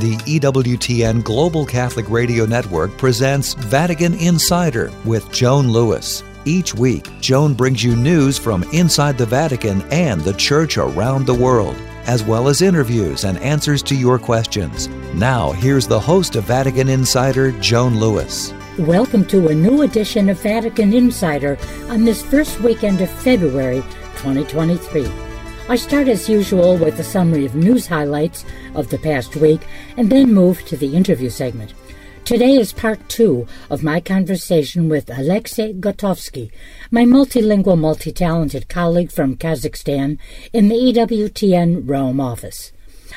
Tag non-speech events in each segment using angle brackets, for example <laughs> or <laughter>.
the EWTN Global Catholic Radio Network presents Vatican Insider with Joan Lewis. Each week, Joan brings you news from inside the Vatican and the Church around the world, as well as interviews and answers to your questions. Now, here's the host of Vatican Insider, Joan Lewis. Welcome to a new edition of Vatican Insider on this first weekend of February 2023. I start as usual with a summary of news highlights of the past week and then move to the interview segment. Today is part two of my conversation with Alexey Gotovsky, my multilingual, multi-talented colleague from Kazakhstan in the EWTN Rome office.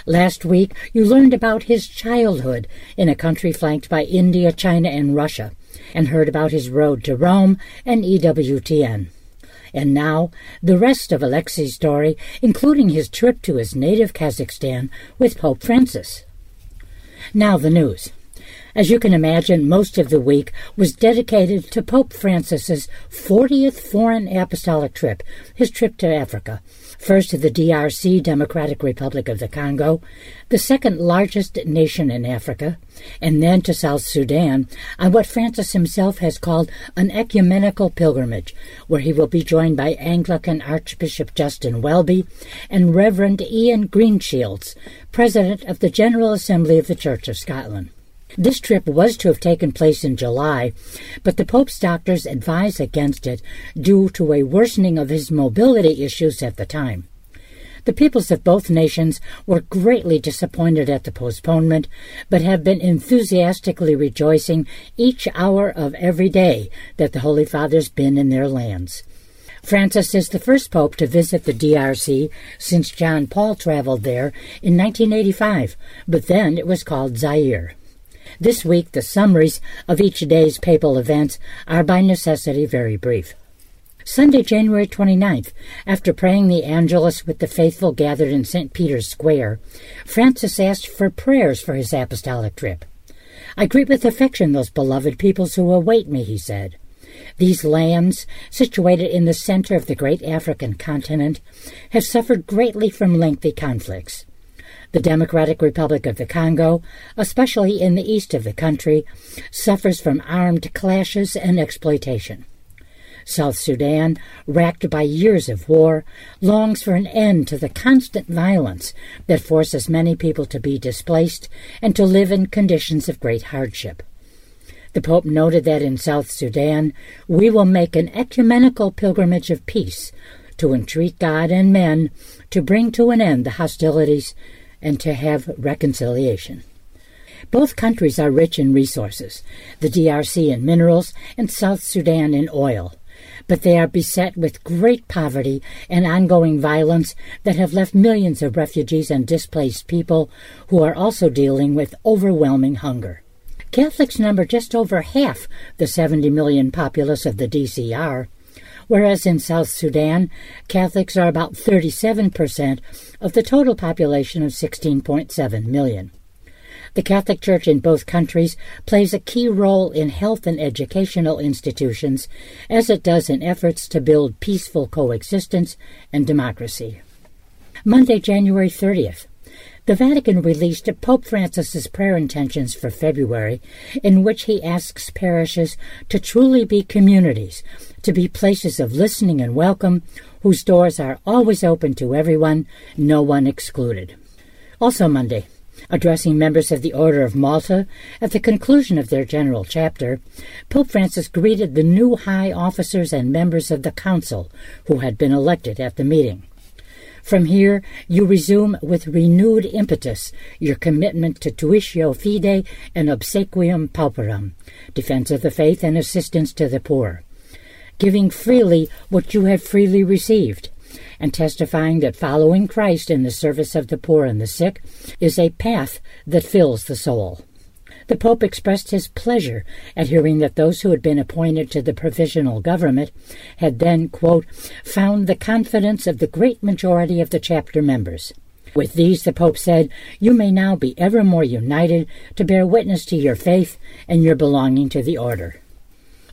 Last week, you learned about his childhood in a country flanked by India, China, and Russia, and heard about his road to Rome and EWTN. And now, the rest of Alexey's story, including his trip to his native Kazakhstan with Pope Francis. Now, the news. As you can imagine, most of the week was dedicated to Pope Francis's 40th foreign apostolic trip, his trip to Africa, first to the DRC, Democratic Republic of the Congo, the second largest nation in Africa, and then to South Sudan on what Francis himself has called an ecumenical pilgrimage, where he will be joined by Anglican Archbishop Justin Welby and Reverend Ian Greenshields, President of the General Assembly of the Church of Scotland. This trip was to have taken place in July, but the Pope's doctors advised against it due to a worsening of his mobility issues at the time. The peoples of both nations were greatly disappointed at the postponement, but have been enthusiastically rejoicing each hour of every day that the Holy Father's been in their lands. Francis is the first pope to visit the DRC since John Paul traveled there in 1985, but then it was called Zaire. This week, the summaries of each day's papal events are by necessity very brief. Sunday, January 29th, after praying the Angelus with the faithful gathered in St. Peter's Square, Francis asked for prayers for his apostolic trip. I greet with affection those beloved peoples who await me, he said. These lands, situated in the center of the great African continent, have suffered greatly from lengthy conflicts. The Democratic Republic of the Congo, especially in the east of the country, suffers from armed clashes and exploitation. South Sudan, racked by years of war, longs for an end to the constant violence that forces many people to be displaced and to live in conditions of great hardship. The Pope noted that in South Sudan, we will make an ecumenical pilgrimage of peace to entreat God and men to bring to an end the hostilities and to have reconciliation. Both countries are rich in resources, the DRC in minerals and South Sudan in oil, but they are beset with great poverty and ongoing violence that have left millions of refugees and displaced people who are also dealing with overwhelming hunger. Catholics number just over half the 70 million populace of the DCR, whereas in South Sudan, Catholics are about 37% of the total population of 16.7 million. The Catholic Church in both countries plays a key role in health and educational institutions, as it does in efforts to build peaceful coexistence and democracy. Monday, January 30th. The Vatican released Pope Francis's prayer intentions for February, in which he asks parishes to truly be communities, to be places of listening and welcome, whose doors are always open to everyone, no one excluded. Also Monday, addressing members of the Order of Malta at the conclusion of their general chapter, Pope Francis greeted the new high officers and members of the Council who had been elected at the meeting. From here, you resume with renewed impetus your commitment to tuitio fidei and obsequium pauperum, defense of the faith and assistance to the poor, giving freely what you have freely received, and testifying that following Christ in the service of the poor and the sick is a path that fills the soul. The Pope expressed his pleasure at hearing that those who had been appointed to the provisional government had then, quote, found the confidence of the great majority of the chapter members. With these, the Pope said, you may now be ever more united to bear witness to your faith and your belonging to the order.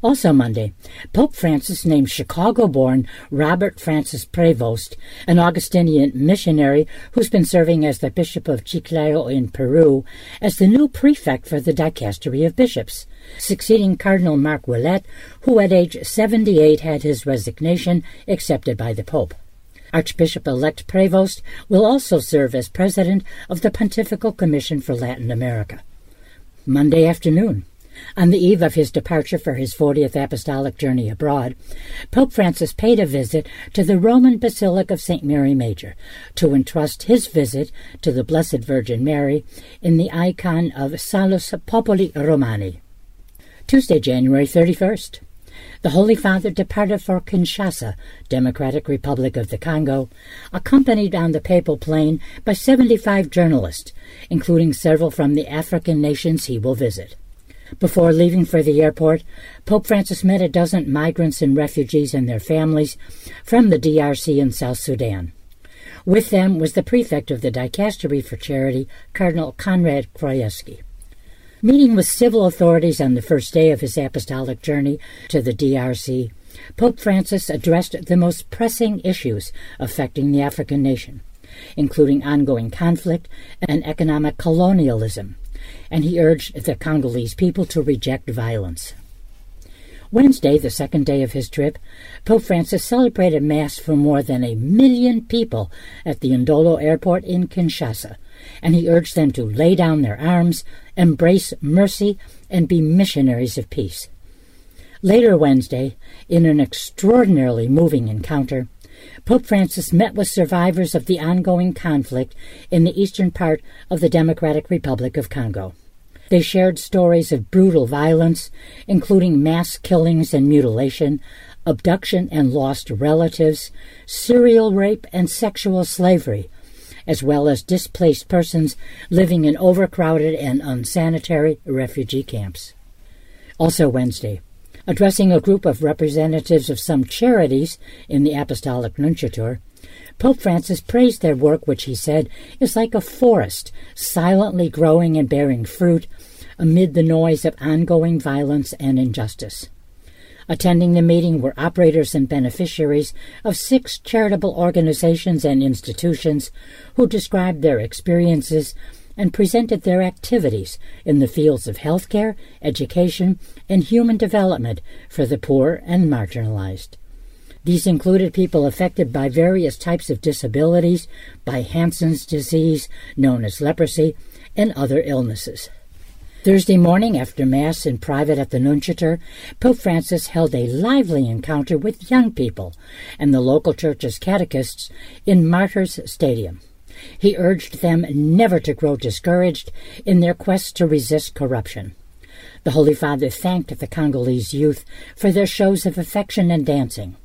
Also Monday, Pope Francis named Chicago-born Robert Francis Prevost, an Augustinian missionary who's been serving as the Bishop of Chiclayo in Peru, as the new prefect for the Dicastery of Bishops, succeeding Cardinal Marc Ouellet, who at age 78 had his resignation accepted by the Pope. Archbishop-elect Prevost will also serve as president of the Pontifical Commission for Latin America. Monday afternoon, on the eve of his departure for his 40th apostolic journey abroad, Pope Francis paid a visit to the Roman Basilica of St. Mary Major to entrust his visit to the Blessed Virgin Mary in the icon of Salus Populi Romani. Tuesday, January 31st. The Holy Father departed for Kinshasa, Democratic Republic of the Congo, accompanied on the papal plane by 75 journalists, including several from the African nations he will visit. Before leaving for the airport, Pope Francis met a dozen migrants and refugees and their families from the DRC and South Sudan. With them was the prefect of the Dicastery for Charity, Cardinal Konrad Krajewski. Meeting with civil authorities on the first day of his apostolic journey to the DRC, Pope Francis addressed the most pressing issues affecting the African nation, including ongoing conflict and economic colonialism, and he urged the Congolese people to reject violence. Wednesday, the second day of his trip, Pope Francis celebrated Mass for more than a million people at the Ndolo airport in Kinshasa, and he urged them to lay down their arms, embrace mercy, and be missionaries of peace. Later Wednesday, in an extraordinarily moving encounter, Pope Francis met with survivors of the ongoing conflict in the eastern part of the Democratic Republic of Congo. They shared stories of brutal violence, including mass killings and mutilation, abduction and lost relatives, serial rape and sexual slavery, as well as displaced persons living in overcrowded and unsanitary refugee camps. Also Wednesday, addressing a group of representatives of some charities in the Apostolic Nunciature, Pope Francis praised their work, which he said is like a forest, silently growing and bearing fruit amid the noise of ongoing violence and injustice. Attending the meeting were operators and beneficiaries of six charitable organizations and institutions who described their experiences and presented their activities in the fields of healthcare, education, and human development for the poor and marginalized. These included people affected by various types of disabilities, by Hansen's disease, known as leprosy, and other illnesses. Thursday morning, after Mass in private at the Nunciature, Pope Francis held a lively encounter with young people and the local church's catechists in Martyrs Stadium. He urged them never to grow discouraged in their quest to resist corruption. The Holy Father thanked the Congolese youth for their shows of affection and dancing.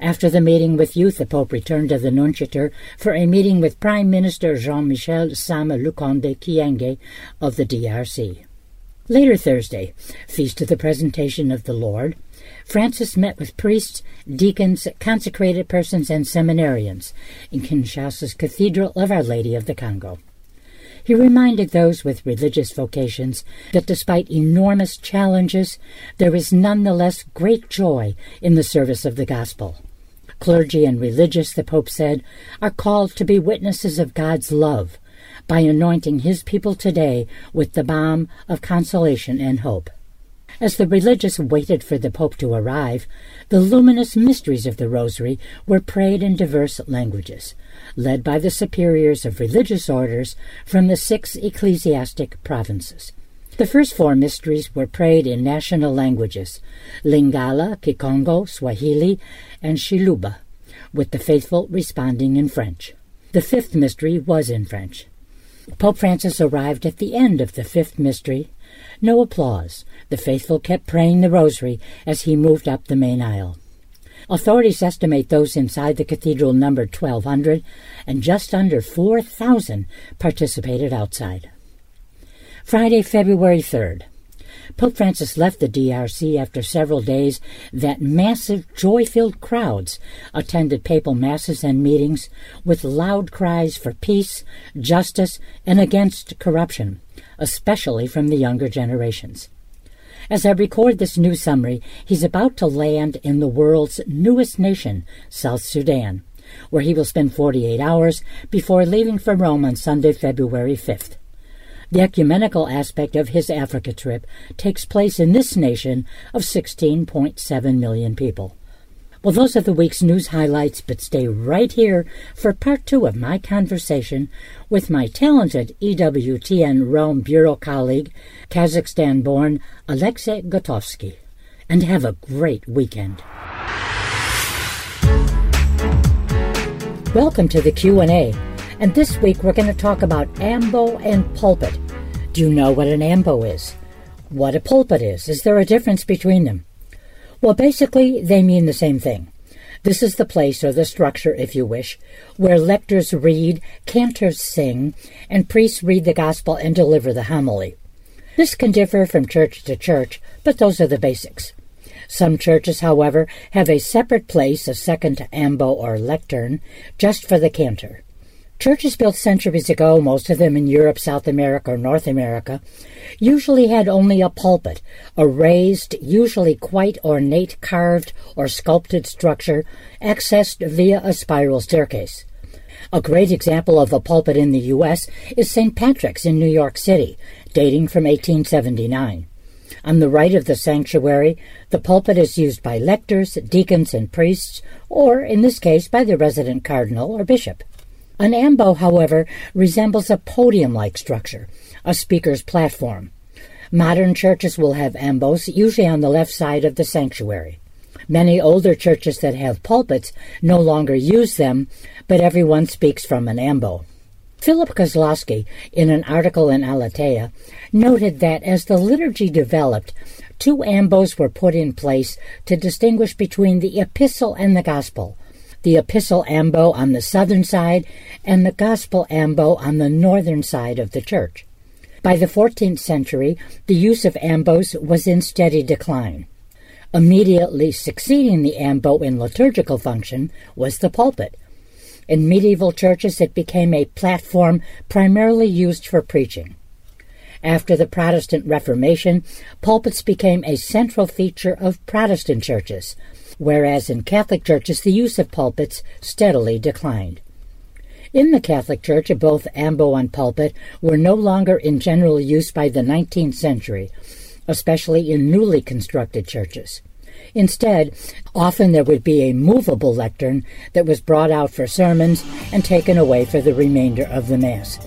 After the meeting with youth, the Pope returned to the Nunciature for a meeting with Prime Minister Jean-Michel Sama Lukonde Kyenge of the DRC. Later Thursday, Feast of the Presentation of the Lord, Francis met with priests, deacons, consecrated persons, and seminarians in Kinshasa's Cathedral of Our Lady of the Congo. He reminded those with religious vocations that despite enormous challenges, there is nonetheless great joy in the service of the gospel. Clergy and religious, the Pope said, are called to be witnesses of God's love by anointing His people today with the balm of consolation and hope. As the religious waited for the Pope to arrive, the luminous mysteries of the Rosary were prayed in diverse languages, led by the superiors of religious orders from the six ecclesiastic provinces. The first four mysteries were prayed in national languages Lingala, Kikongo, Swahili, and Shiluba, with the faithful responding in French. The fifth mystery was in French. Pope Francis arrived at the end of the fifth mystery. No applause. The faithful kept praying the rosary as he moved up the main aisle. Authorities estimate those inside the cathedral numbered 1,200, and just under 4,000 participated outside. Friday, February 3rd. Pope Francis left the DRC after several days that massive, joy filled crowds attended papal masses and meetings with loud cries for peace, justice, and against corruption, especially from the younger generations. As I record this news summary, he's about to land in the world's newest nation, South Sudan, where he will spend 48 hours before leaving for Rome on Sunday, February 5th. The ecumenical aspect of his Africa trip takes place in this nation of 16.7 million people. Well, those are the week's news highlights, but stay right here for part two of my conversation with my talented EWTN Rome Bureau colleague, Kazakhstan born Alexey Gotovsky. And have a great weekend. Welcome to the Q&A. And this week we're going to talk about ambo and pulpit. Do you know what an ambo is? What a pulpit is? Is there a difference between them? Well, basically, they mean the same thing. This is the place, or the structure, if you wish, where lectors read, cantors sing, and priests read the gospel and deliver the homily. This can differ from church to church, but those are the basics. Some churches, however, have a separate place, a second ambo or lectern, just for the cantor. Churches built centuries ago, most of them in Europe, South America, or North America, usually had only a pulpit, a raised, usually quite ornate carved or sculpted structure accessed via a spiral staircase. A great example of a pulpit in the U.S. is St. Patrick's in New York City, dating from 1879. On the right of the sanctuary, the pulpit is used by lectors, deacons, and priests, or, in this case, by the resident cardinal or bishop. An ambo, however, resembles a podium like structure, a speaker's platform. Modern churches will have ambos, usually on the left side of the sanctuary. Many older churches that have pulpits no longer use them, but everyone speaks from an ambo. Philip Kosloski, in an article in Aleteia, noted that as the liturgy developed, two ambos were put in place to distinguish between the epistle and the gospel, the epistle ambo on the southern side and the gospel ambo on the northern side of the church. By the 14th century, the use of ambos was in steady decline. Immediately succeeding the ambo in liturgical function was the pulpit. In medieval churches, it became a platform primarily used for preaching. After the Protestant Reformation, pulpits became a central feature of Protestant churches, whereas in Catholic churches the use of pulpits steadily declined. In the Catholic Church, both ambo and pulpit were no longer in general use by the 19th century, especially in newly constructed churches. Instead, often there would be a movable lectern that was brought out for sermons and taken away for the remainder of the Mass.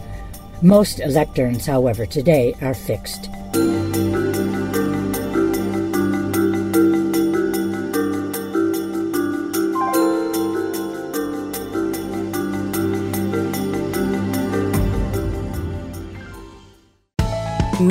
Most lecterns, however, today are fixed.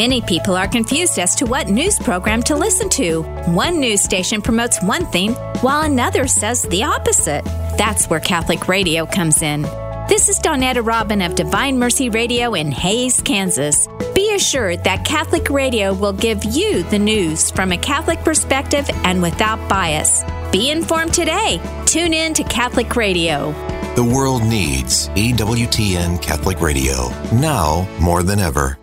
Many people are confused as to what news program to listen to. One news station promotes one thing, while another says the opposite. That's where Catholic radio comes in. This is Donetta Robin of Divine Mercy Radio in Hays, Kansas. Be assured that Catholic Radio will give you the news from a Catholic perspective and without bias. Be informed today. Tune in to Catholic Radio. The world needs EWTN Catholic Radio now more than ever.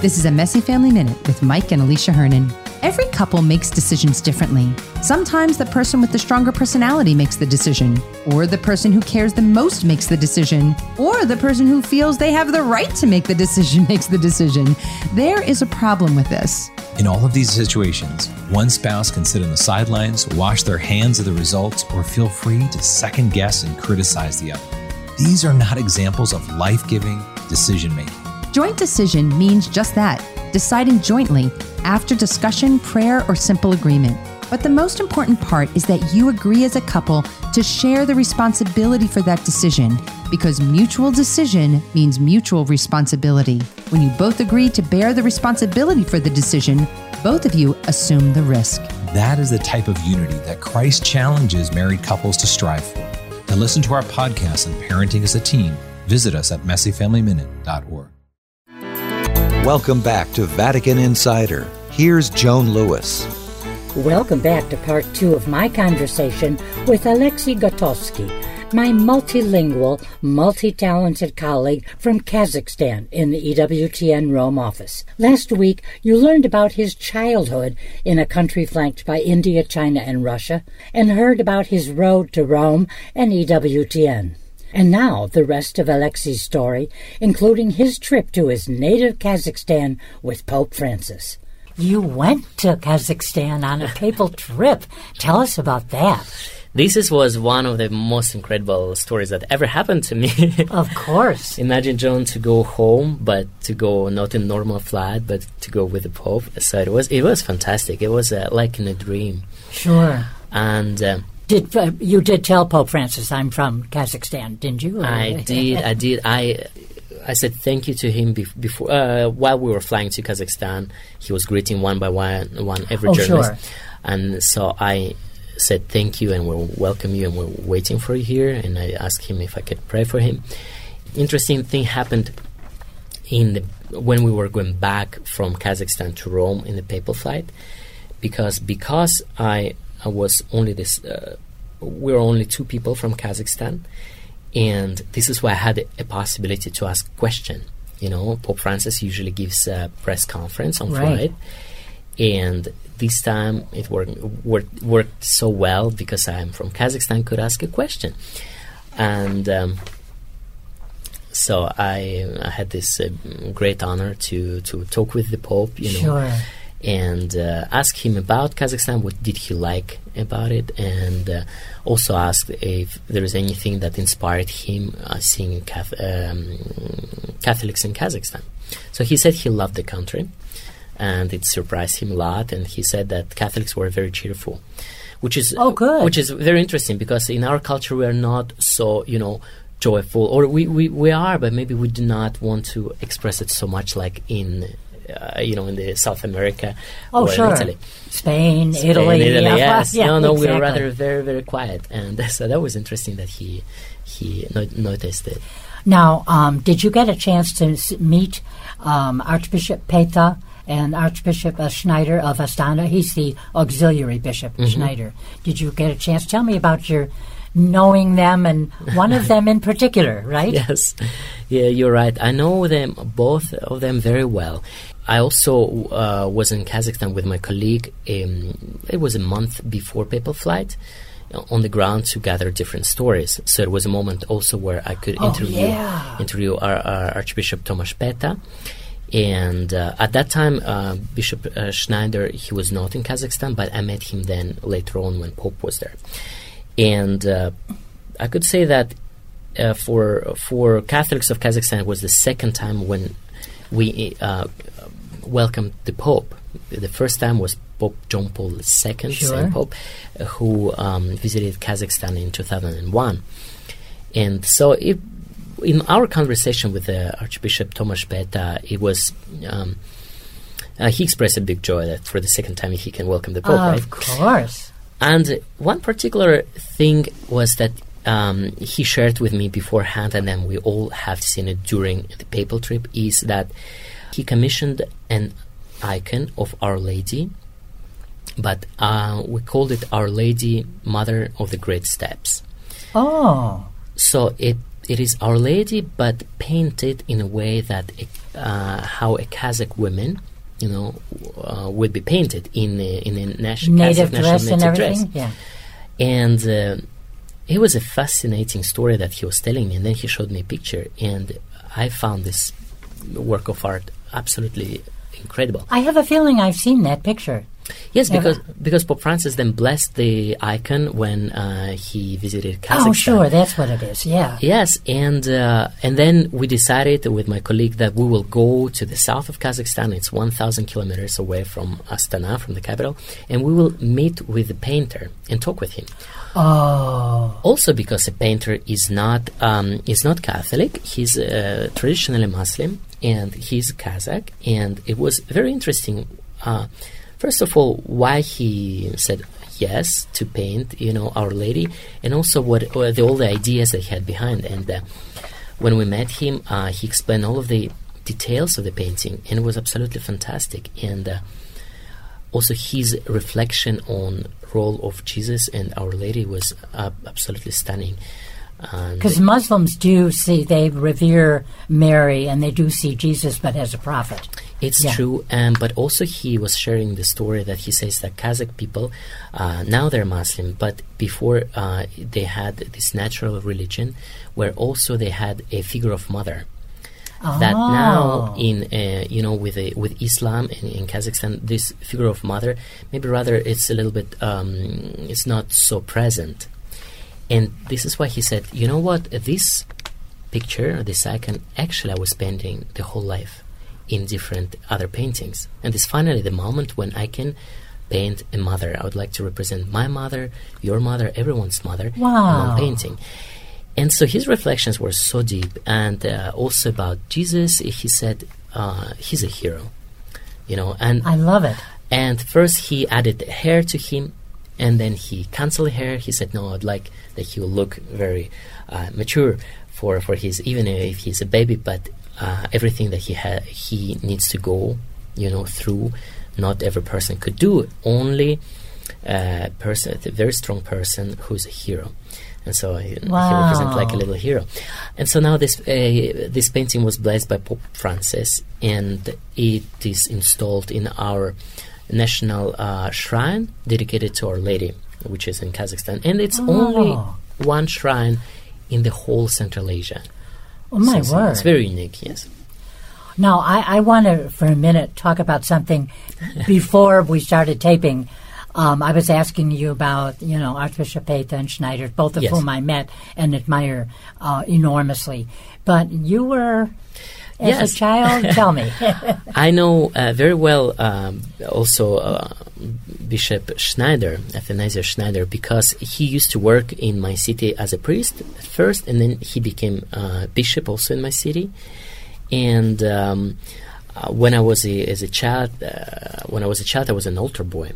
This is a Messy Family Minute with Mike and Alicia Hernon. Every couple makes decisions differently. Sometimes the person with the stronger personality makes the decision, or the person who cares the most makes the decision, or the person who feels they have the right to make the decision <laughs> makes the decision. There is a problem with this. In all of these situations, one spouse can sit on the sidelines, wash their hands of the results, or feel free to second guess and criticize the other. These are not examples of life giving decision making. Joint decision means just that deciding jointly after discussion, prayer, or simple agreement. But the most important part is that you agree as a couple to share the responsibility for that decision because mutual decision means mutual responsibility. When you both agree to bear the responsibility for the decision, both of you assume the risk. That is the type of unity that Christ challenges married couples to strive for. To listen to our podcast on parenting as a team, visit us at messyfamilyminute.org. Welcome back to Vatican Insider. Here's Joan Lewis. Welcome back to part two of my conversation with Alexey Gotovsky, my multilingual, multi talented colleague from Kazakhstan in the EWTN Rome office. Last week, you learned about his childhood in a country flanked by India, China, and Russia, and heard about his road to Rome and EWTN. And now the rest of Alexey's story, including his trip to his native Kazakhstan with Pope Francis. You went to Kazakhstan on a <laughs> papal trip. Tell us about that. This is, was one of the most incredible stories that ever happened to me. of <laughs> course. Imagine John to go home, but to go not in normal flight, but to go with the Pope. So it was it was fantastic. It was uh, like in a dream. Sure. And. Uh, did uh, you did tell Pope Francis I'm from Kazakhstan? Didn't you? I did. I did. I I said thank you to him before uh, while we were flying to Kazakhstan. He was greeting one by one, one every oh, journalist, sure. and so I said thank you and we'll welcome you and we're waiting for you here. And I asked him if I could pray for him. Interesting thing happened in the when we were going back from Kazakhstan to Rome in the papal flight, because because I I was only this. Uh, we were only two people from Kazakhstan, and this is why I had a possibility to ask question. You know, Pope Francis usually gives a press conference on right. flight, and this time it worked, worked worked so well because I'm from Kazakhstan, could ask a question, and um, so I, I had this uh, great honor to to talk with the Pope. You know. Sure and uh, ask him about Kazakhstan. What did he like about it? And uh, also ask if there is anything that inspired him uh, seeing Cath- um, Catholics in Kazakhstan. So he said he loved the country, and it surprised him a lot. And he said that Catholics were very cheerful, which is oh good, which is very interesting because in our culture we are not so you know joyful, or we, we, we are, but maybe we do not want to express it so much like in uh, you know, in the South America oh, or sure. Italy. Spain, Spain Italy, Italy yeah, yes. yeah, no, no, exactly. we were rather very, very quiet, and <laughs> so that was interesting that he he no- noticed it. Now, um, did you get a chance to meet um, Archbishop Peta and Archbishop uh, Schneider of Astana? He's the auxiliary bishop, Mm-hmm. Schneider. Did you get a chance? Tell me about your knowing them and one of them in particular, <laughs> right? Yes, yeah, you're right. I know them both of them very well. I also uh, was in Kazakhstan with my colleague. Um, it was a month before papal flight uh, on the ground to gather different stories. So it was a moment also where I could Oh, interview yeah. interview our, our Archbishop Tomasz Peta. And uh, at that time, uh, Bishop uh, Schneider, he was not in Kazakhstan, but I met him then later on when Pope was there. And uh, I could say that uh, for for Catholics of Kazakhstan, it was the second time when we uh, welcomed the Pope. The first time was Pope John Paul II, Sure. Saint Pope, who um, visited Kazakhstan in 2001. And so it, in our conversation with uh, Archbishop Tomasz Peta, it was um, uh, he expressed a big joy that for the second time he can welcome the Pope, right? Of course. And one particular thing was that um, he shared with me beforehand, and then we all have seen it during the papal trip, is that he commissioned an icon of Our Lady, but uh, we called it Our Lady, Mother of the Great Steppe. Oh, So it it is Our Lady, but painted in a way that it, uh, how a Kazakh woman, you know, uh, would be painted in a, in a nation, native Kazakh national dress and native everything. dress. Yeah. And uh, it was a fascinating story that he was telling me. And then he showed me a picture, and I found this work of art absolutely incredible. I have a feeling I've seen that picture. Yes, Yeah, because because Pope Francis then blessed the icon when uh, he visited Kazakhstan. Oh, sure, that's what it is. Yeah. Yes, and uh, and then we decided with my colleague that we will go to the south of Kazakhstan. It's 1,000 kilometers away from Astana, from the capital, and we will meet with the painter and talk with him. Oh, Also, because a painter is not um, is not Catholic, he's uh, traditionally Muslim, and he's Kazakh. And it was very interesting. Uh, first of all, why he said yes to paint, you know, Our Lady, and also what uh, the, all the ideas that he had behind. And uh, when we met him, uh, he explained all of the details of the painting, and it was absolutely fantastic. And uh, also his reflection on role of Jesus and Our Lady was uh, absolutely stunning. Because Muslims do see, they revere Mary and they do see Jesus, but as a prophet. It's Yeah. true, um, but also he was sharing the story that he says that Kazakh people uh, now they're Muslim, but before uh, they had this natural religion, where also they had a figure of mother. That now Oh. in uh, you know with a, with Islam in, in Kazakhstan, this figure of mother maybe rather it's a little bit um, it's not so present, and this is why he said, you know what, this picture, this icon, actually I was painting the whole life in different other paintings. And it's finally the moment when I can paint a mother. I would like to represent my mother, your mother, everyone's mother in Wow. one painting. And so his reflections were so deep. And uh, also about Jesus, he said uh, he's a hero. You know, and I love it. and first he added hair to him, and then he canceled hair. He said, "No, I'd like that he will look very uh, mature for for his even if he's a baby, but uh, everything that he ha- he needs to go, you know, through. Not every person could do. it. Only a person, a very strong person who's a hero." And so he, he represents like a little hero. And so now this uh, this painting was blessed by Pope Francis, and it is installed in our national uh, shrine dedicated to Our Lady, which is in Kazakhstan, and it's only Oh. one shrine in the whole Central Asia. Oh, my So it's- word. It's very unique. Yes. Now, I, I want to, for a minute, talk about something <laughs> before we started taping. Um, I was asking you about, you know, Archbishop Peta and Schneider, both of Yes. whom I met and admire uh, enormously. But you were, as Yes. a child, <laughs> tell me. <laughs> I know uh, very well um, also uh, Bishop Schneider, Athanasius Schneider, because he used to work in my city as a priest at first, and then he became uh, bishop also in my city. And um, uh, when I was a, as a child, uh, when I was a child, I was an altar boy,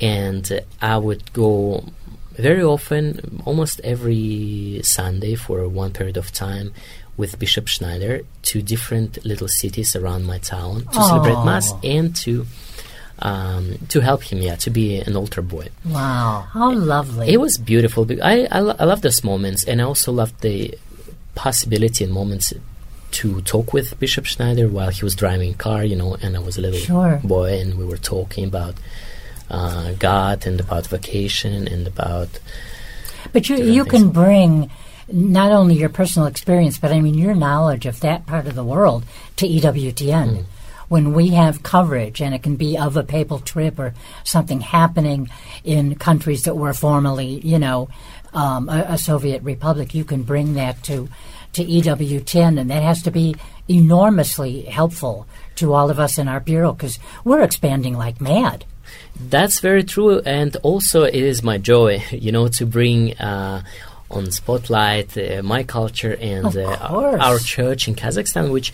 and I would go very often, almost every Sunday for one period of time, with Bishop Schneider to different little cities around my town to celebrate mass and to um, to help him, yeah, to be an altar boy. wow, how lovely. It was beautiful. I, I, I love those moments, and I also loved the possibility and moments to talk with Bishop Schneider while he was driving car, you know, and I was a little Sure. boy, and we were talking about uh, God and about vacation and about But you you things. can bring not only your personal experience, but I mean your knowledge of that part of the world to EWTN. Hmm. When we have coverage, and it can be of a papal trip or something happening in countries that were formerly, you know, um, a, a Soviet republic, you can bring that to to E EWTN, and that has to be enormously helpful to all of us in our bureau because we're expanding like mad. That's very true, and also it is my joy, <laughs> you know, to bring uh, on spotlight uh, my culture and uh, course. our church in Kazakhstan, which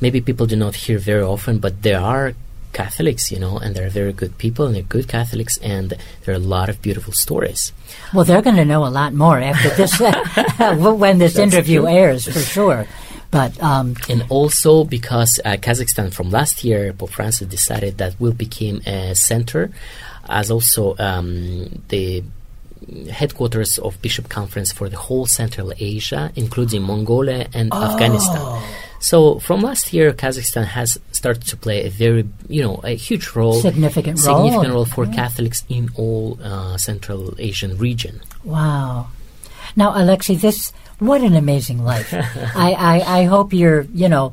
maybe people do not hear very often, but there are Catholics, you know, and they're very good people, and they're good Catholics, and there are a lot of beautiful stories. Well, they're going to know a lot more after this, <laughs> when this interview airs, for sure. But um, And also because uh, Kazakhstan from last year, Pope Francis decided that will become a center as also um, the headquarters of Bishop Conference for the whole Central Asia, including Mongolia and Afghanistan. So from last year, Kazakhstan has started to play a very, you know, a huge role, Significant role. significant role for Catholics in all uh, Central Asian region. wow. Now, Alexey, this what an amazing life. <laughs> I, I, I hope you're, you know,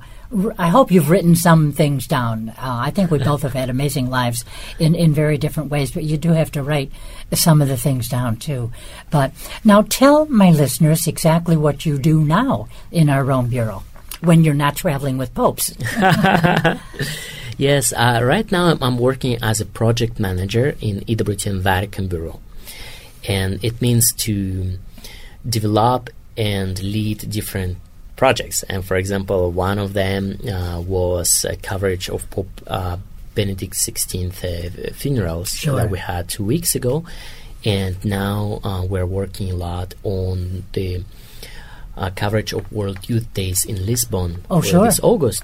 I hope you've written some things down. Uh, I think we both have had amazing lives in, in very different ways, but you do have to write some of the things down too. But now tell my listeners exactly what you do now in our Rome Bureau when you're not traveling with popes. <laughs> Yes, uh, right now I'm, I'm working as a project manager in EWTN Vatican Bureau. And it means to develop and lead different projects. And for example, one of them uh, was a coverage of Pope uh, Benedict XVI uh, funerals Sure. that we had two weeks ago. And now uh, we're working a lot on the uh, coverage of World Youth Days in Lisbon Oh, sure. this August.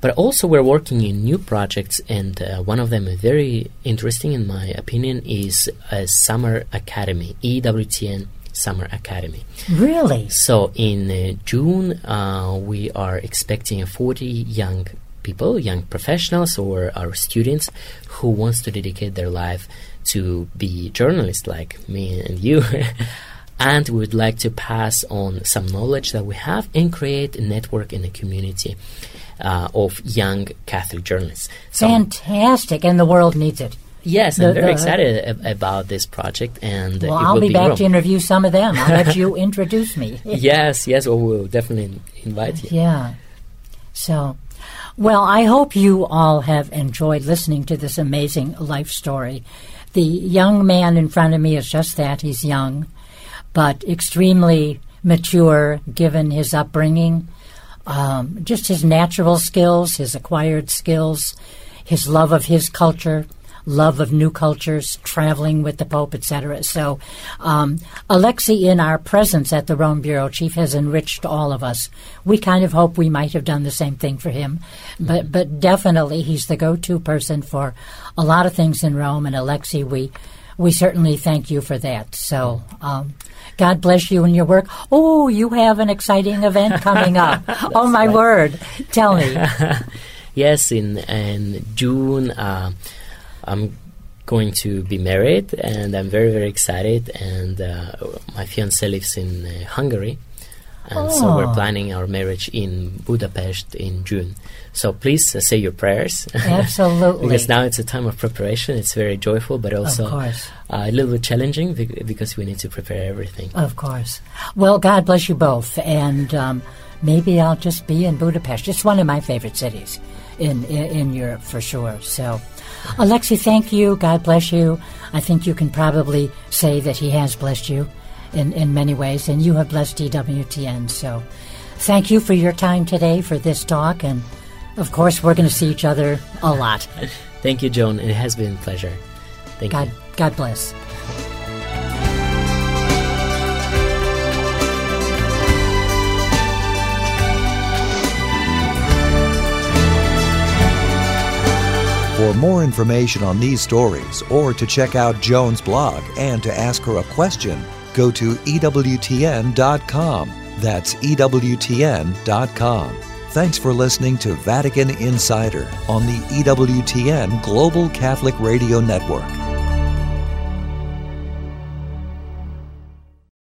But also, we're working in new projects, and uh, one of them, very interesting in my opinion, is a summer academy, EWTN Summer Academy. Really? So in uh, June, uh, we are expecting 40 young people, young professionals, or our students who wants to dedicate their life to be journalists like me and you. <laughs> and we would like to pass on some knowledge that we have and create a network in the community uh, of young Catholic journalists. So Fantastic, and the world needs it. Yes, the, I'm very the, excited ab- about this project, and well, I'll be, be back to interview some of them. I'll let you <laughs> introduce me. yes, yes, well, we'll definitely invite you. Yeah. So, well, I hope you all have enjoyed listening to this amazing life story. The young man in front of me is just that. He's young, but extremely mature given his upbringing, um, just his natural skills, his acquired skills, his love of his culture love of new cultures, traveling with the Pope, etc. So, um, Alexey, in our presence at the Rome Bureau Chief, has enriched all of us. We kind of hope we might have done the same thing for him, but but definitely he's the go-to person for a lot of things in Rome. And Alexey, we we certainly thank you for that. So. Um, God bless you and your work. Oh, you have an exciting event coming up. <laughs> oh, my right. word. Tell me. <laughs> yes, in, in June, uh, I'm going to be married, and I'm very very excited. And uh, my fiance lives in uh, Hungary, and oh. so we're oh. planning our marriage in Budapest in June. So please uh, say your prayers. <laughs> Absolutely. because now it's a time of preparation. It's very joyful, but also uh, a little bit challenging because we need to prepare everything. Of course. Well, God bless you both, and um, maybe I'll just be in Budapest. It's one of my favorite cities in, in, in Europe for sure. So. Alexey, thank you. God bless you. I think you can probably say that He has blessed you in, in many ways, and you have blessed EWTN. So thank you for your time today for this talk. And of course, we're going to see each other a lot. <laughs> thank you, Joan. It has been a pleasure. Thank God, you. God bless. For more information on these stories or to check out Joan's blog and to ask her a question, go to EWTN.com. That's EWTN.com. Thanks for listening to Vatican Insider on the EWTN Global Catholic Radio Network.